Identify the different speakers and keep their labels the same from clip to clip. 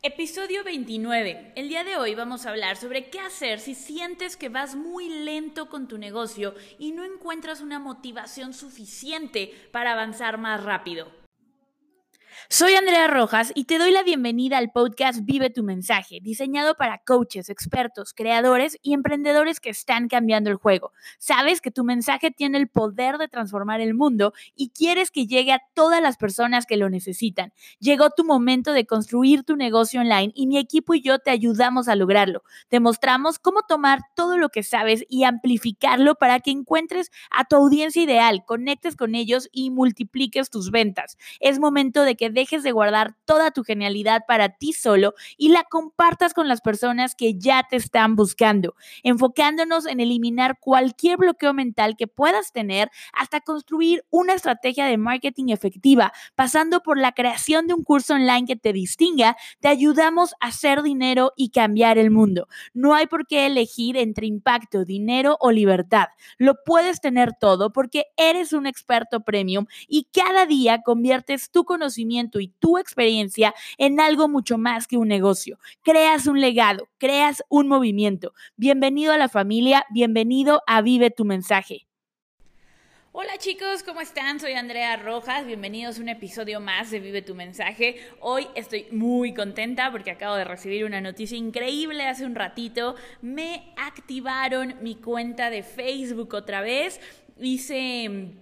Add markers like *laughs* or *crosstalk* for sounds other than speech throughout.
Speaker 1: Episodio 29. El día de hoy vamos a hablar sobre qué hacer si sientes que vas muy lento con tu negocio y no encuentras una motivación suficiente para avanzar más rápido. Soy Andrea Rojas y te doy la bienvenida al podcast Vive tu mensaje, diseñado para coaches, expertos, creadores y emprendedores que están cambiando el juego. Sabes que tu mensaje tiene el poder de transformar el mundo y quieres que llegue a todas las personas que lo necesitan. Llegó tu momento de construir tu negocio online y mi equipo y yo te ayudamos a lograrlo. Te mostramos cómo tomar todo lo que sabes y amplificarlo para que encuentres a tu audiencia ideal, conectes con ellos y multipliques tus ventas. Es momento de que dejes de guardar toda tu genialidad para ti solo y la compartas con las personas que ya te están buscando, enfocándonos en eliminar cualquier bloqueo mental que puedas tener hasta construir una estrategia de marketing efectiva, pasando por la creación de un curso online que te distinga, te ayudamos a hacer dinero y cambiar el mundo. No hay por qué elegir entre impacto, dinero o libertad. Lo puedes tener todo porque eres un experto premium y cada día conviertes tu conocimiento y tu experiencia en algo mucho más que un negocio. Creas un legado, creas un movimiento. Bienvenido a la familia, bienvenido a Vive tu mensaje. Hola chicos, ¿cómo están? Soy Andrea Rojas, bienvenidos a un episodio más de Vive tu mensaje. Hoy estoy muy contenta porque acabo de recibir una noticia increíble hace un ratito. Me activaron mi cuenta de Facebook otra vez. Hice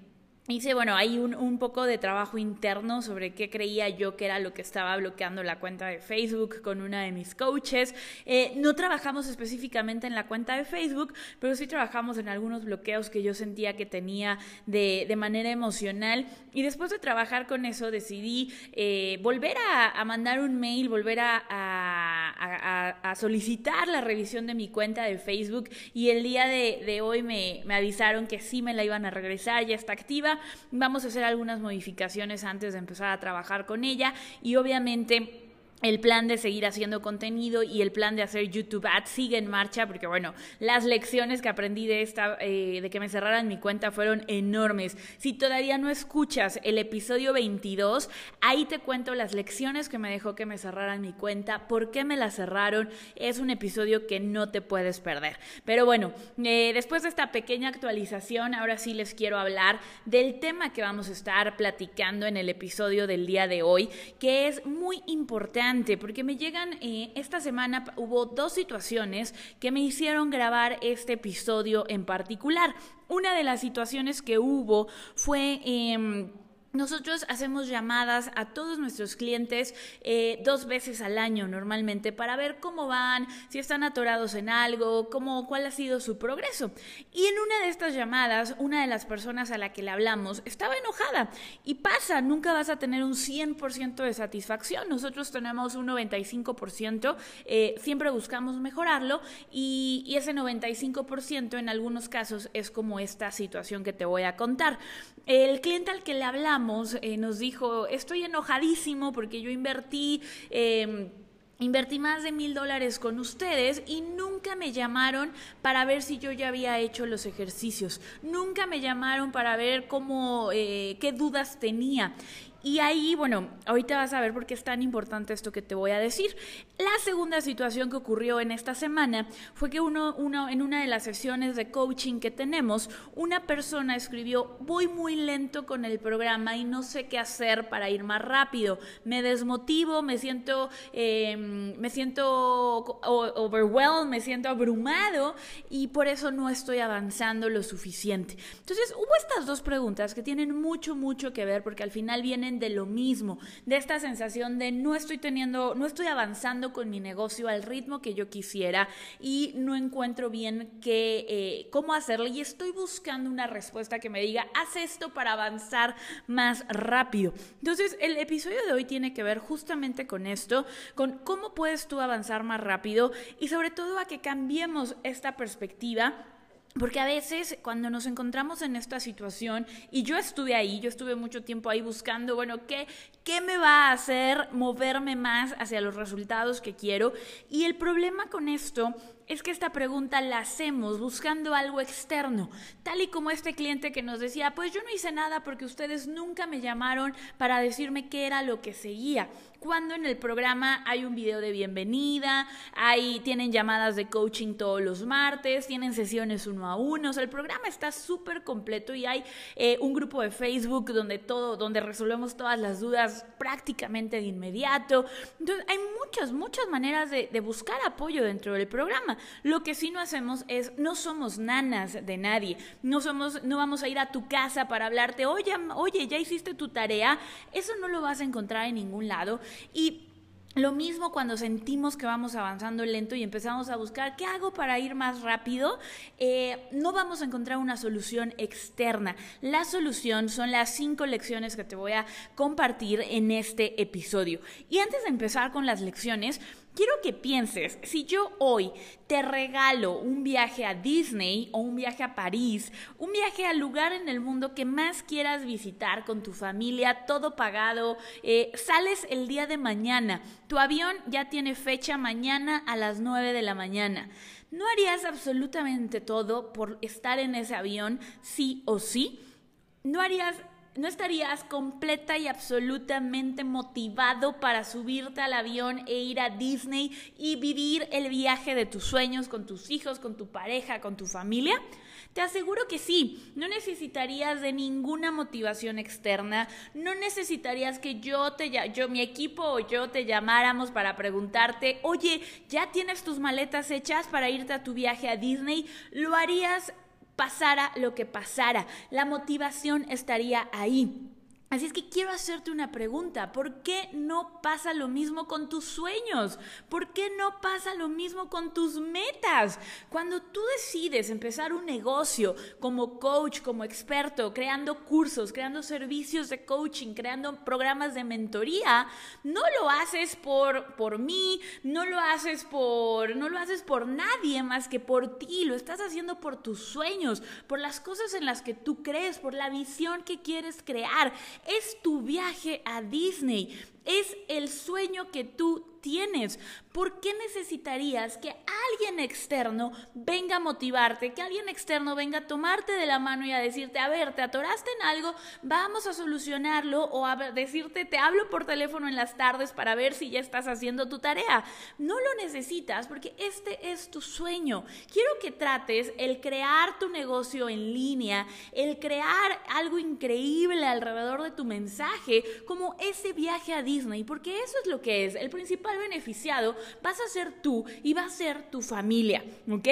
Speaker 1: Hice, bueno, hay un, un, poco de trabajo interno sobre qué creía yo que era lo que estaba bloqueando la cuenta de Facebook con una de mis coaches. Eh, no trabajamos específicamente en la cuenta de Facebook, pero sí trabajamos en algunos bloqueos que yo sentía que tenía de, de manera emocional. Y después de trabajar con eso, decidí eh, volver a, mandar un mail, volver a, a, a, solicitar la revisión de mi cuenta de Facebook. Y el día de, de hoy me, me avisaron que sí me la iban a regresar, ya está activa Vamos a hacer algunas modificaciones antes de empezar a trabajar con ella y obviamente el plan de seguir haciendo contenido y el plan de hacer YouTube Ads sigue en marcha porque bueno, las lecciones que aprendí de esta, eh, de que me cerraran mi cuenta fueron enormes. Si todavía no escuchas el episodio 22, ahí te cuento las lecciones que me dejó que me cerraran mi cuenta, por qué me la cerraron. Es un episodio que no te puedes perder. Pero bueno, eh, después de esta pequeña actualización, ahora sí les quiero hablar del tema que vamos a estar platicando en el episodio del día de hoy, que es muy importante porque me llegan, eh, esta semana hubo dos situaciones que me hicieron grabar este episodio en particular. Una de las situaciones que hubo fue... Em, nosotros hacemos llamadas a todos nuestros clientes eh, dos veces al año normalmente para ver cómo van, si están atorados en algo, cómo, cuál ha sido su progreso. Y en una de estas llamadas, una de las personas a la que le hablamos estaba enojada. Y pasa, nunca vas a tener un 100% de satisfacción. Nosotros tenemos un 95%, eh, siempre buscamos mejorarlo y, y ese 95% en algunos casos es como esta situación que te voy a contar. El cliente al que le hablamos, eh, nos dijo, estoy enojadísimo porque yo invertí... Em, invertí más de mil dólares con ustedes y nunca me llamaron para ver si yo ya había hecho los ejercicios. Nunca me llamaron para ver cómo, eh, qué dudas tenía. Y ahí, bueno, ahorita vas a ver por qué es tan importante esto que te voy a decir. La segunda situación que ocurrió en esta semana fue que uno, uno, en una de las sesiones de coaching que tenemos, una persona escribió, voy muy lento con el programa y no sé qué hacer para ir más rápido. Me desmotivo, me siento, eh, me siento overwhelmed, me siento abrumado y por eso no estoy avanzando lo suficiente. Entonces, hubo estas dos preguntas que tienen mucho, mucho que ver porque al final vienen de lo mismo, de esta sensación de no estoy teniendo, no estoy avanzando con mi negocio al ritmo que yo quisiera y no encuentro bien qué, eh, cómo hacerlo y estoy buscando una respuesta que me diga, haz esto para avanzar más rápido. Entonces, el episodio de hoy tiene que ver justamente con esto, con cómo puedes tú avanzar más rápido y sobre todo a que cambiemos esta perspectiva porque a veces cuando nos encontramos en esta situación, y yo estuve ahí, yo estuve mucho tiempo ahí buscando, bueno, ¿qué, qué me va a hacer moverme más hacia los resultados que quiero. Y el problema con esto es que esta pregunta la hacemos buscando algo externo, tal y como este cliente que nos decía, pues yo no hice nada porque ustedes nunca me llamaron para decirme qué era lo que seguía cuando en el programa hay un video de bienvenida, hay, tienen llamadas de coaching todos los martes, tienen sesiones uno a uno, o sea, el programa está súper completo y hay eh, un grupo de Facebook donde todo, donde resolvemos todas las dudas prácticamente de inmediato. Entonces, hay muchas, muchas maneras de, de buscar apoyo dentro del programa. Lo que sí no hacemos es, no somos nanas de nadie, no somos, no vamos a ir a tu casa para hablarte, oye, oye, ya hiciste tu tarea, eso no lo vas a encontrar en ningún lado. Y lo mismo cuando sentimos que vamos avanzando lento y empezamos a buscar qué hago para ir más rápido, eh, no vamos a encontrar una solución externa. La solución son las cinco lecciones que te voy a compartir en este episodio. Y antes de empezar con las lecciones, Quiero que pienses, si yo hoy te regalo un viaje a Disney o un viaje a París, un viaje al lugar en el mundo que más quieras visitar con tu familia, todo pagado, eh, sales el día de mañana, tu avión ya tiene fecha mañana a las 9 de la mañana. ¿No harías absolutamente todo por estar en ese avión sí o sí? ¿No harías no estarías completa y absolutamente motivado para subirte al avión e ir a Disney y vivir el viaje de tus sueños con tus hijos, con tu pareja, con tu familia? Te aseguro que sí, no necesitarías de ninguna motivación externa, no necesitarías que yo te yo mi equipo o yo te llamáramos para preguntarte, "Oye, ¿ya tienes tus maletas hechas para irte a tu viaje a Disney?" Lo harías pasara lo que pasara, la motivación estaría ahí. Así es que quiero hacerte una pregunta. ¿Por qué no pasa lo mismo con tus sueños? ¿Por qué no pasa lo mismo con tus metas? Cuando tú decides empezar un negocio como coach, como experto, creando cursos, creando servicios de coaching, creando programas de mentoría, no lo haces por, por mí, no lo haces por, no lo haces por nadie más que por ti. Lo estás haciendo por tus sueños, por las cosas en las que tú crees, por la visión que quieres crear es tu viaje a Disney, es el sueño que tú tienes. ¿Por qué necesitarías que alguien externo venga a motivarte, que alguien externo venga a tomarte de la mano y a decirte, a ver, te atoraste en algo, vamos a solucionarlo o a decirte, te hablo por teléfono en las tardes para ver si ya estás haciendo tu tarea? No lo necesitas porque este es tu sueño. Quiero que trates el crear tu negocio en línea, el crear algo increíble alrededor de tu mensaje, como ese viaje a Disney, porque eso es lo que es. El principal beneficiado vas a ser tú y va a ser tu familia, ¿ok?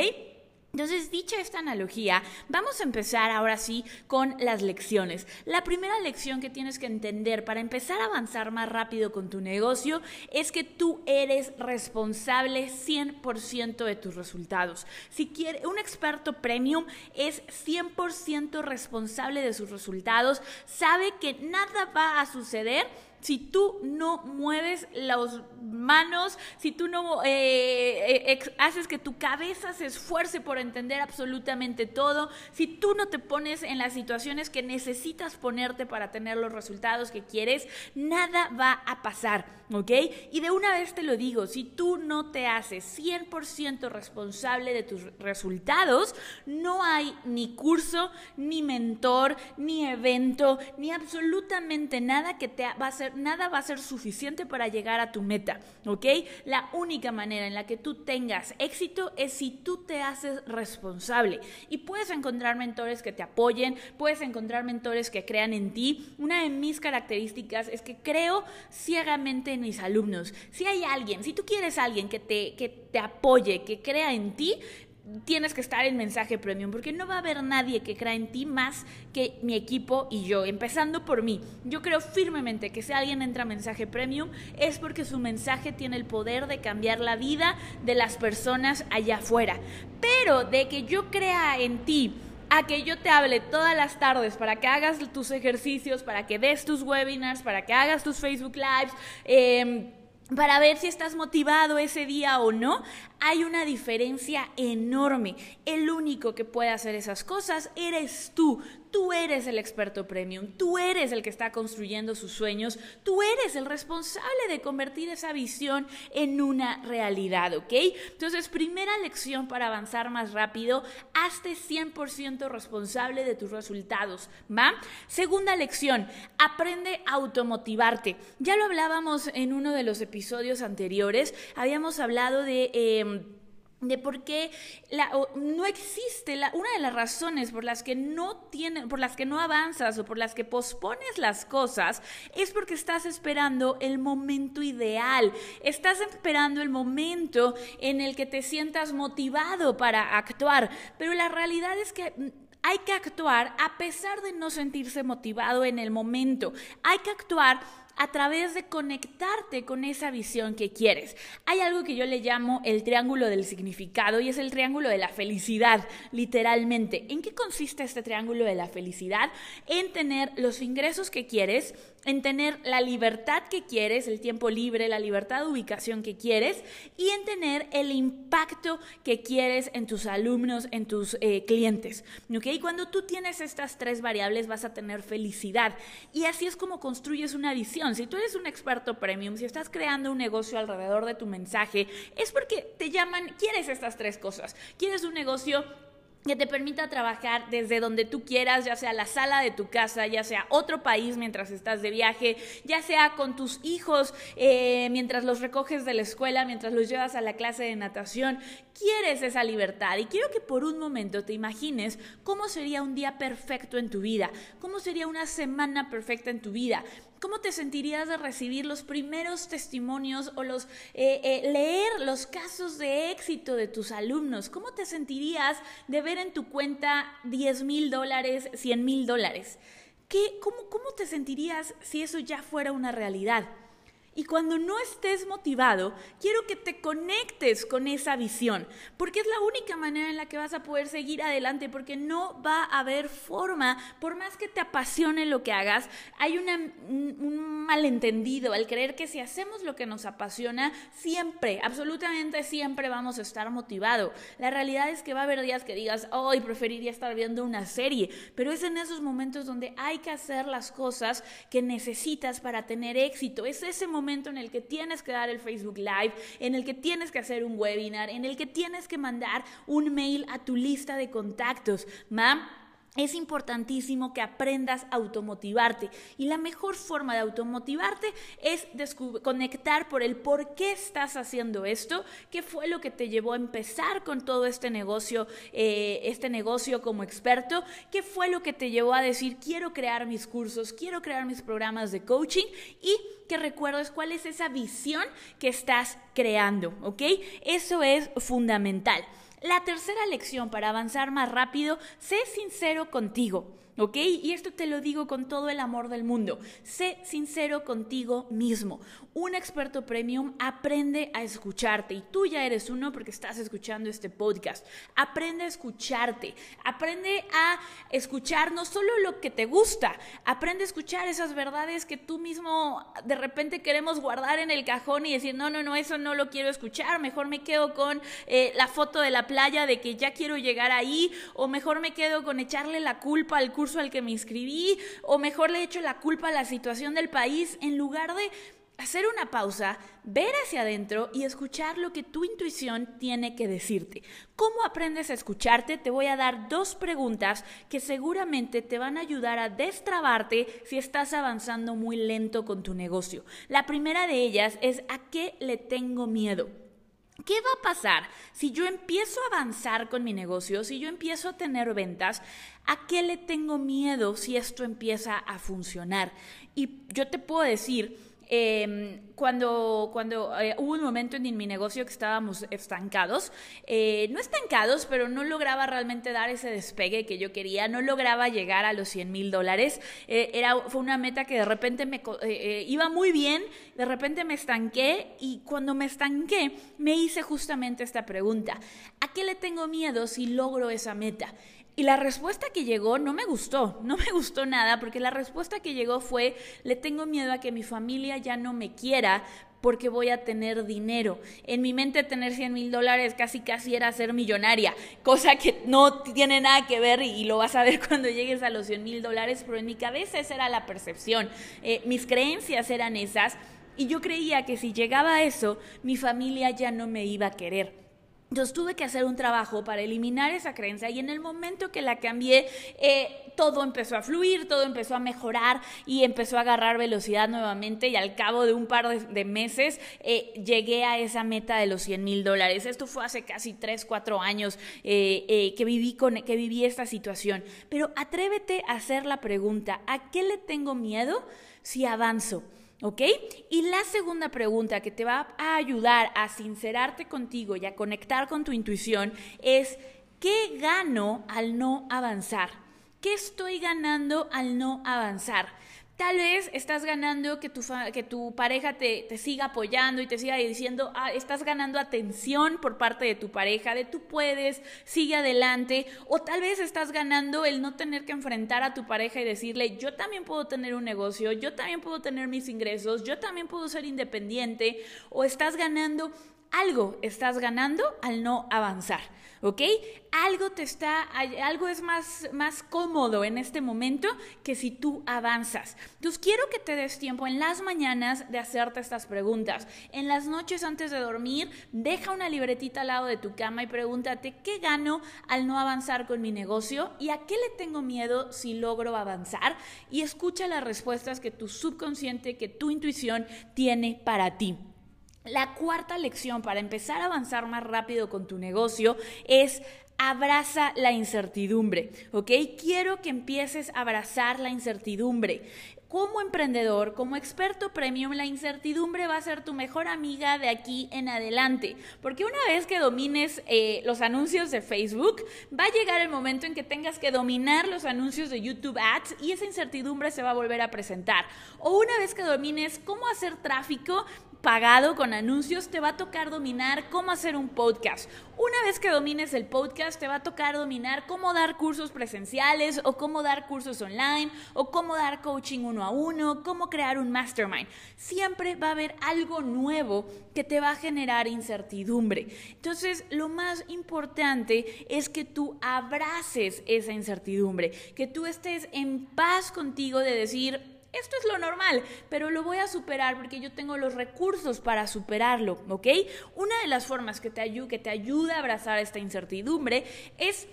Speaker 1: Entonces, dicha esta analogía, vamos a empezar ahora sí con las lecciones. La primera lección que tienes que entender para empezar a avanzar más rápido con tu negocio es que tú eres responsable 100% de tus resultados. Si quiere, un experto premium es 100% responsable de sus resultados, sabe que nada va a suceder si tú no mueves las manos, si tú no eh, eh, haces que tu cabeza se esfuerce por entender absolutamente todo, si tú no te pones en las situaciones que necesitas ponerte para tener los resultados que quieres, nada va a pasar, ¿ok? Y de una vez te lo digo, si tú no te haces 100% responsable de tus resultados, no hay ni curso, ni mentor, ni evento, ni absolutamente nada que te va a hacer nada va a ser suficiente para llegar a tu meta, ¿ok? La única manera en la que tú tengas éxito es si tú te haces responsable. Y puedes encontrar mentores que te apoyen, puedes encontrar mentores que crean en ti. Una de mis características es que creo ciegamente mis alumnos. Si hay alguien, si tú quieres alguien que te, que te apoye, que crea en ti, tienes que estar en mensaje premium porque no va a haber nadie que crea en ti más que mi equipo y yo, empezando por mí. Yo creo firmemente que si alguien entra a mensaje premium es porque su mensaje tiene el poder de cambiar la vida de las personas allá afuera. Pero de que yo crea en ti, a que yo te hable todas las tardes para que hagas tus ejercicios, para que des tus webinars, para que hagas tus Facebook Lives, eh, para ver si estás motivado ese día o no, hay una diferencia enorme. El único que puede hacer esas cosas eres tú. Tú eres el experto premium, tú eres el que está construyendo sus sueños, tú eres el responsable de convertir esa visión en una realidad, ¿ok? Entonces, primera lección para avanzar más rápido, hazte 100% responsable de tus resultados, ¿va? Segunda lección, aprende a automotivarte. Ya lo hablábamos en uno de los episodios anteriores, habíamos hablado de... Em, de por qué no existe la, una de las razones por las que no tiene, por las que no avanzas o por las que pospones las cosas es porque estás esperando el momento ideal, estás esperando el momento en el que te sientas motivado para actuar, pero la realidad es que hay que actuar a pesar de no sentirse motivado en el momento, hay que actuar a través de conectarte con esa visión que quieres. Hay algo que yo le llamo el triángulo del significado y es el triángulo de la felicidad, literalmente. ¿En qué consiste este triángulo de la felicidad? En tener los ingresos que quieres, en tener la libertad que quieres, el tiempo libre, la libertad de ubicación que quieres y en tener el impacto que quieres en tus alumnos, en tus eh, clientes. ¿okay? Cuando tú tienes estas tres variables vas a tener felicidad y así es como construyes una visión. Si tú eres un experto premium, si estás creando un negocio alrededor de tu mensaje, es porque te llaman, quieres estas tres cosas. Quieres un negocio que te permita trabajar desde donde tú quieras, ya sea la sala de tu casa, ya sea otro país mientras estás de viaje, ya sea con tus hijos eh, mientras los recoges de la escuela, mientras los llevas a la clase de natación. Quieres esa libertad y quiero que por un momento te imagines cómo sería un día perfecto en tu vida, cómo sería una semana perfecta en tu vida. ¿Cómo te sentirías de recibir los primeros testimonios o los eh, eh, leer los casos de éxito de tus alumnos? ¿Cómo te sentirías de ver en tu cuenta 10 mil dólares, 100 mil dólares? cómo, ¿Cómo te sentirías si eso ya fuera una realidad? Y cuando no estés motivado, quiero que te conectes con esa visión, porque es la única manera en la que vas a poder seguir adelante, porque no va a haber forma, por más que te apasione lo que hagas, hay un malentendido al creer que si hacemos lo que nos apasiona, siempre, absolutamente siempre vamos a estar motivados. La realidad es que va a haber días que digas, hoy preferiría estar viendo una serie, pero es en esos momentos donde hay que hacer las cosas que necesitas para tener éxito. Es ese en el que tienes que dar el Facebook Live, en el que tienes que hacer un webinar, en el que tienes que mandar un mail a tu lista de contactos. ¿Ma? Es importantísimo que aprendas a automotivarte y la mejor forma de automotivarte es conectar por el por qué estás haciendo esto, qué fue lo que te llevó a empezar con todo este negocio, eh, este negocio como experto, qué fue lo que te llevó a decir quiero crear mis cursos, quiero crear mis programas de coaching y que recuerdes cuál es esa visión que estás creando, ¿ok? Eso es fundamental. La tercera lección para avanzar más rápido, sé sincero contigo. ¿Ok? Y esto te lo digo con todo el amor del mundo. Sé sincero contigo mismo. Un experto premium aprende a escucharte y tú ya eres uno porque estás escuchando este podcast. Aprende a escucharte. Aprende a escuchar no solo lo que te gusta, aprende a escuchar esas verdades que tú mismo de repente queremos guardar en el cajón y decir, no, no, no, eso no lo quiero escuchar. Mejor me quedo con eh, la foto de la playa de que ya quiero llegar ahí o mejor me quedo con echarle la culpa al al que me inscribí, o mejor le echo la culpa a la situación del país, en lugar de hacer una pausa, ver hacia adentro y escuchar lo que tu intuición tiene que decirte. ¿Cómo aprendes a escucharte? Te voy a dar dos preguntas que seguramente te van a ayudar a destrabarte si estás avanzando muy lento con tu negocio. La primera de ellas es ¿a qué le tengo miedo? ¿Qué va a pasar si yo empiezo a avanzar con mi negocio, si yo empiezo a tener ventas? ¿A qué le tengo miedo si esto empieza a funcionar? Y yo te puedo decir, Em, cuando cuando eh, hubo un momento en, mi negocio que estábamos estancados, eh, no estancados, pero no lograba realmente dar ese despegue que yo quería, no lograba llegar a los 100 mil dólares. Eh, era, fue una meta que de repente me iba muy bien, de repente me estanqué y cuando me estanqué me hice justamente esta pregunta, ¿a qué le tengo miedo si logro esa meta? Y la respuesta que llegó no me gustó, no me gustó nada, porque la respuesta que llegó fue, le tengo miedo a que mi familia ya no me quiera porque voy a tener dinero. En mi mente tener 100 mil dólares casi casi era ser millonaria, cosa que no tiene nada que ver y, lo vas a ver *laughs* cuando llegues a los 100 mil dólares, pero en mi cabeza esa era la percepción. Eh, mis creencias eran esas y yo creía que si llegaba a eso, mi familia ya no me iba a querer. Entonces tuve que hacer un trabajo para eliminar esa creencia y en el momento que la cambié, eh, todo empezó a fluir, todo empezó a mejorar y empezó a agarrar velocidad nuevamente y al cabo de un par de, meses eh, llegué a esa meta de los 100 mil dólares. Esto fue hace casi 3, 4 años eh, que, viví con, que viví esta situación. Pero atrévete a hacer la pregunta, ¿a qué le tengo miedo si avanzo? ¿Ok? Y la segunda pregunta que te va a ayudar a sincerarte contigo y a conectar con tu intuición es, ¿qué gano al no avanzar? ¿Qué estoy ganando al no avanzar? Tal vez estás ganando que tu, que tu pareja te, te, siga apoyando y te siga diciendo, ah, estás ganando atención por parte de tu pareja, de tú puedes, sigue adelante. O tal vez estás ganando el no tener que enfrentar a tu pareja y decirle, yo también puedo tener un negocio, yo también puedo tener mis ingresos, yo también puedo ser independiente. O estás ganando algo, estás ganando al no avanzar. ¿Ok? Algo te está, algo es más, más cómodo en este momento que si tú avanzas. Entonces quiero que te des tiempo en las mañanas de hacerte estas preguntas. En las noches antes de dormir, deja una libretita al lado de tu cama y pregúntate qué gano al no avanzar con mi negocio y a qué le tengo miedo si logro avanzar y escucha las respuestas que tu subconsciente, que tu intuición tiene para ti. La cuarta lección para empezar a avanzar más rápido con tu negocio es abraza la incertidumbre, ¿ok? Quiero que empieces a abrazar la incertidumbre. Como emprendedor, como experto premium, la incertidumbre va a ser tu mejor amiga de aquí en adelante. Porque una vez que domines eh, los anuncios de Facebook, va a llegar el momento en que tengas que dominar los anuncios de YouTube Ads y esa incertidumbre se va a volver a presentar. O una vez que domines cómo hacer tráfico, pagado con anuncios, te va a tocar dominar cómo hacer un podcast. Una vez que domines el podcast, te va a tocar dominar cómo dar cursos presenciales o cómo dar cursos online o cómo dar coaching uno a uno, cómo crear un mastermind. Siempre va a haber algo nuevo que te va a generar incertidumbre. Entonces, lo más importante es que tú abraces esa incertidumbre, que tú estés en paz contigo de decir, esto es lo normal, pero lo voy a superar porque yo tengo los recursos para superarlo, ¿ok? Una de las formas que te, que te ayuda a abrazar esta incertidumbre es,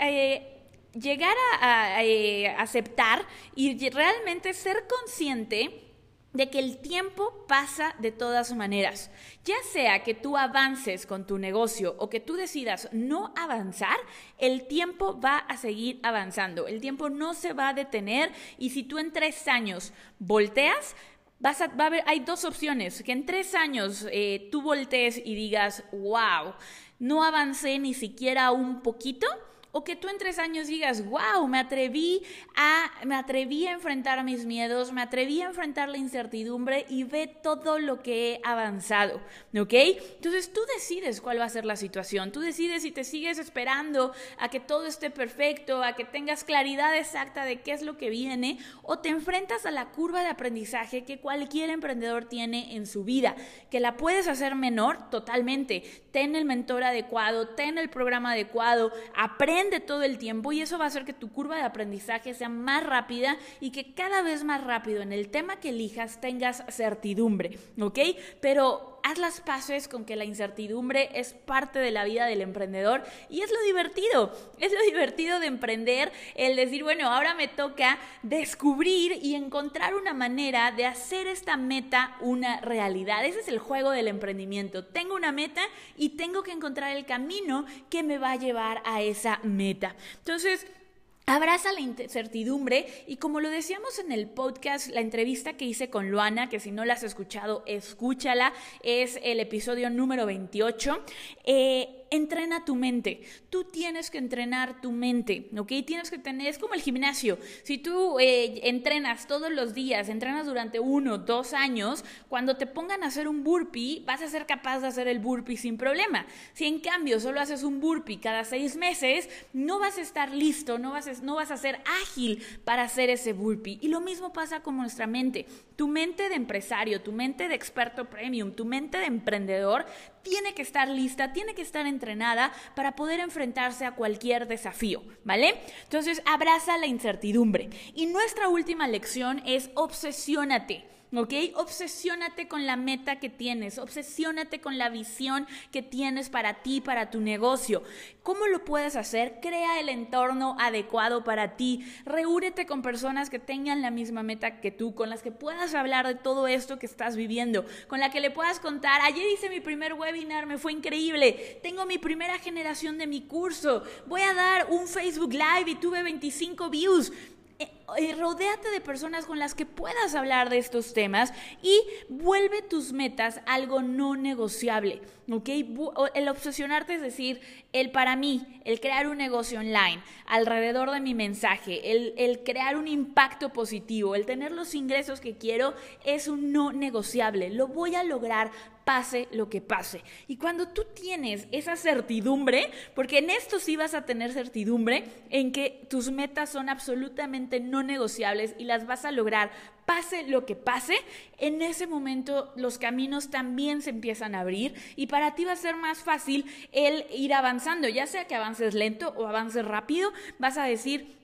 Speaker 1: eh, llegar a, eh, aceptar y realmente ser consciente de que el tiempo pasa de todas maneras. Ya sea que tú avances con tu negocio o que tú decidas no avanzar, el tiempo va a seguir avanzando. El tiempo no se va a detener y si tú en tres años volteas, Vas a, hay dos opciones, que en tres años eh, tú voltees y digas, wow, no avancé ni siquiera un poquito, o que tú en tres años digas, wow, me atreví a, me atreví a enfrentar mis miedos, me atreví a enfrentar la incertidumbre y ve todo lo que he avanzado, ¿ok? Entonces tú decides cuál va a ser la situación, tú decides si te sigues esperando a que todo esté perfecto, a que tengas claridad exacta de qué es lo que viene, o te enfrentas a la curva de aprendizaje que cualquier emprendedor tiene en su vida, que la puedes hacer menor totalmente. Ten el mentor adecuado, ten el programa adecuado, aprende de todo el tiempo y eso va a hacer que tu curva de aprendizaje sea más rápida y que cada vez más rápido en el tema que elijas tengas certidumbre, ¿ok? Pero haz las paces con que la incertidumbre es parte de la vida del emprendedor y es lo divertido, es lo divertido de emprender, el decir, bueno, ahora me toca descubrir y encontrar una manera de hacer esta meta una realidad. Ese es el juego del emprendimiento. Tengo una meta y tengo que encontrar el camino que me va a llevar a esa meta. Entonces, Abraza la incertidumbre y como lo decíamos en el podcast, la entrevista que hice con Luana, que si no la has escuchado, escúchala, es el episodio número 28. Eh, entrena tu mente. Tú tienes que entrenar tu mente, ¿ok? Tienes que tener, es como el gimnasio. Si tú eh, entrenas todos los días, entrenas durante uno, dos años, cuando te pongan a hacer un burpee, vas a ser capaz de hacer el burpee sin problema. Si en cambio solo haces un burpee cada seis meses, no vas a estar listo, no vas a, no vas a ser ágil para hacer ese burpee. Y lo mismo pasa con nuestra mente. Tu mente de empresario, tu mente de experto premium, tu mente de emprendedor tiene que estar lista, tiene que estar entrenada para poder enfrentarse a cualquier desafío, ¿vale? Entonces, abraza la incertidumbre. Y nuestra última lección es obsesiónate. ¿Ok? Obsesiónate con la meta que tienes, obsesiónate con la visión que tienes para ti, para tu negocio. ¿Cómo lo puedes hacer? Crea el entorno adecuado para ti, reúnete con personas que tengan la misma meta que tú, con las que puedas hablar de todo esto que estás viviendo, con la que le puedas contar, ayer hice mi primer webinar, me fue increíble, tengo mi primera generación de mi curso, voy a dar un Facebook Live y tuve 25 views. Eh, rodéate de personas con las que puedas hablar de estos temas y vuelve tus metas algo no negociable, ¿ok? El obsesionarte es decir, el para mí, el crear un negocio online alrededor de mi mensaje, el, el crear un impacto positivo, el tener los ingresos que quiero, es un no negociable. Lo voy a lograr pase lo que pase. Y cuando tú tienes esa certidumbre, porque en esto sí vas a tener certidumbre, en que tus metas son absolutamente no negociables y las vas a lograr pase lo que pase, en ese momento los caminos también se empiezan a abrir y para ti va a ser más fácil el ir avanzando, ya sea que avances lento o avances rápido, vas a decir,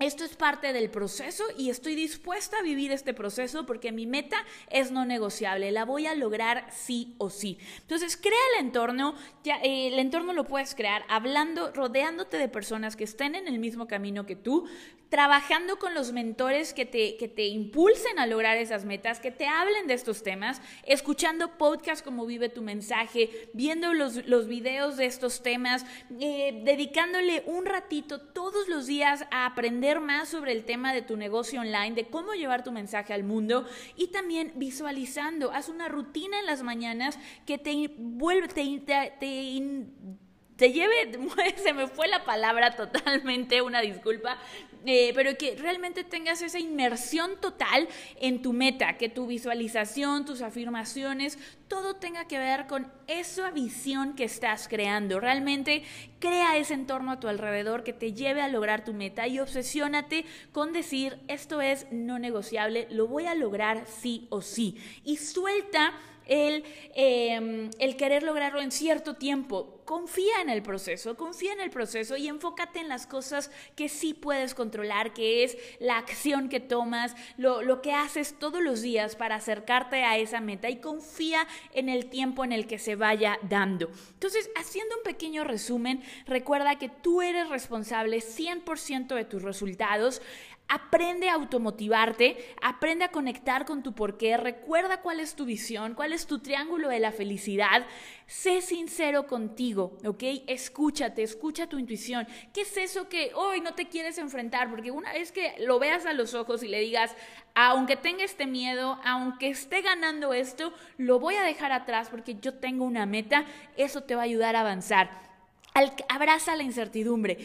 Speaker 1: esto es parte del proceso y estoy dispuesta a vivir este proceso porque mi meta es no negociable, la voy a lograr sí o sí. Entonces, crea el entorno, ya, eh, el entorno lo puedes crear hablando, rodeándote de personas que estén en el mismo camino que tú, trabajando con los mentores que te, que te impulsen a lograr esas metas, que te hablen de estos temas, escuchando podcasts como Vive tu mensaje, viendo los, los videos de estos temas, eh, dedicándole un ratito todos los días a aprender más sobre el tema de tu negocio online, de cómo llevar tu mensaje al mundo y también visualizando, haz una rutina en las mañanas que te vuelve, te, te te lleve, *laughs* se me fue la palabra totalmente, una disculpa, eh, pero que realmente tengas esa inmersión total en tu meta, que tu visualización, tus afirmaciones, todo tenga que ver con esa visión que estás creando. Realmente crea ese entorno a tu alrededor que te lleve a lograr tu meta y obsesiónate con decir, esto es no negociable, lo voy a lograr sí o sí. Y suelta el, em, el querer lograrlo en cierto tiempo. Confía en el proceso, confía en el proceso y enfócate en las cosas que sí puedes controlar, que es la acción que tomas, lo, lo que haces todos los días para acercarte a esa meta y confía en el tiempo en el que se vaya dando. Entonces, haciendo un pequeño resumen, recuerda que tú eres responsable 100% de tus resultados. Aprende a automotivarte, aprende a conectar con tu porqué, recuerda cuál es tu visión, cuál es tu triángulo de la felicidad. Sé sincero contigo, ¿ok? Escúchate, escucha tu intuición. ¿Qué es eso que hoy no te quieres enfrentar? Porque una vez que lo veas a los ojos y le digas, aunque tenga este miedo, aunque esté ganando esto, lo voy a dejar atrás porque yo tengo una meta, eso te va a ayudar a avanzar. abraza la incertidumbre,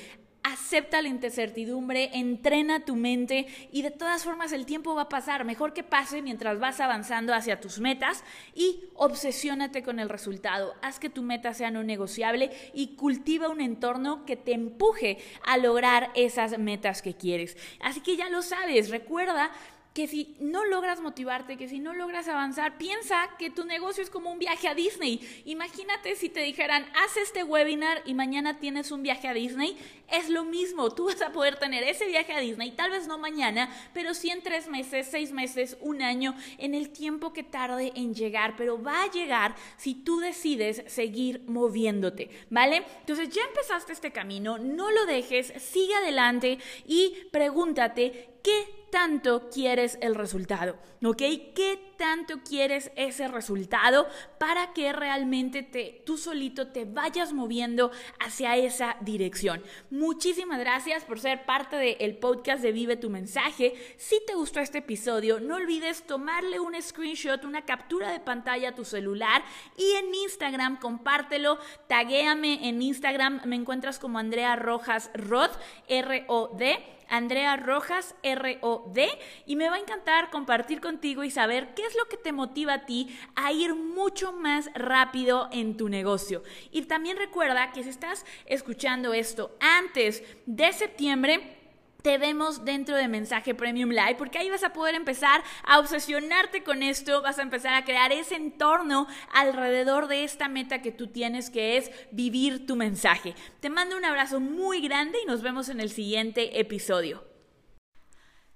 Speaker 1: acepta la incertidumbre, entrena tu mente y de todas formas el tiempo va a pasar. Mejor que pase mientras vas avanzando hacia tus metas y obsesiónate con el resultado. Haz que tu meta sea no negociable y cultiva un entorno que te empuje a lograr esas metas que quieres. Así que ya lo sabes, recuerda que si no logras motivarte, que si no logras avanzar, piensa que tu negocio es como un viaje a Disney. Imagínate si te dijeran, haz este webinar y mañana tienes un viaje a Disney. Es lo mismo, tú vas a poder tener ese viaje a Disney, tal vez no mañana, pero sí en tres meses, seis meses, un año, en el tiempo que tarde en llegar, pero va a llegar si tú decides seguir moviéndote, ¿vale? Entonces ya empezaste este camino, no lo dejes, sigue adelante y pregúntate, ¿qué tanto quieres el resultado? ¿Ok? ¿Qué tanto quieres ese resultado para que realmente te, tú solito te vayas moviendo hacia esa dirección? Muchísimas gracias por ser parte del podcast de Vive tu mensaje. Si te gustó este episodio, no olvides tomarle un screenshot, una captura de pantalla a tu celular y en Instagram compártelo, taguéame en Instagram, me encuentras como Andrea Rojas Rod, R-O-D Andrea Rojas, R-O-D, y me va a encantar compartir contigo y saber qué lo que te motiva a ti a ir mucho más rápido en tu negocio. Y también recuerda que si estás escuchando esto antes de septiembre, te vemos dentro de Mensaje Premium Live, porque ahí vas a poder empezar a obsesionarte con esto, vas a empezar a crear ese entorno alrededor de esta meta que tú tienes, que es vivir tu mensaje. Te mando un abrazo muy grande y nos vemos en el siguiente episodio.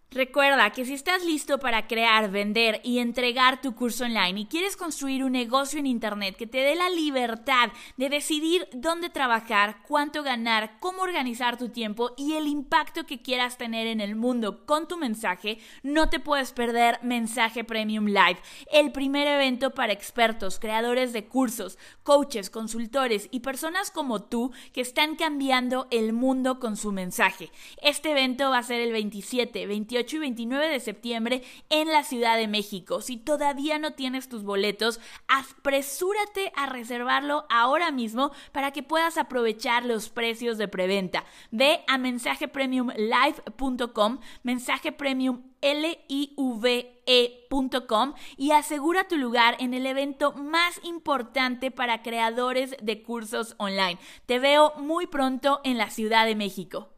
Speaker 1: Recuerda que si estás listo para crear, vender y entregar tu curso online y quieres construir un negocio en Internet que te dé la libertad de decidir dónde trabajar, cuánto ganar, cómo organizar tu tiempo y el impacto que quieras tener en el mundo con tu mensaje, no te puedes perder Mensaje Premium Live, el primer evento para expertos, creadores de cursos, coaches, consultores y personas como tú que están cambiando el mundo con su mensaje. Este evento va a ser el 27, 28 y 29 de septiembre en la Ciudad de México. Si todavía no tienes tus boletos, apresúrate a reservarlo ahora mismo para que puedas aprovechar los precios de preventa. Ve a mensajepremiumlive.com, mensaje live.com y asegura tu lugar en el evento más importante para creadores de cursos online. Te veo muy pronto en la Ciudad de México.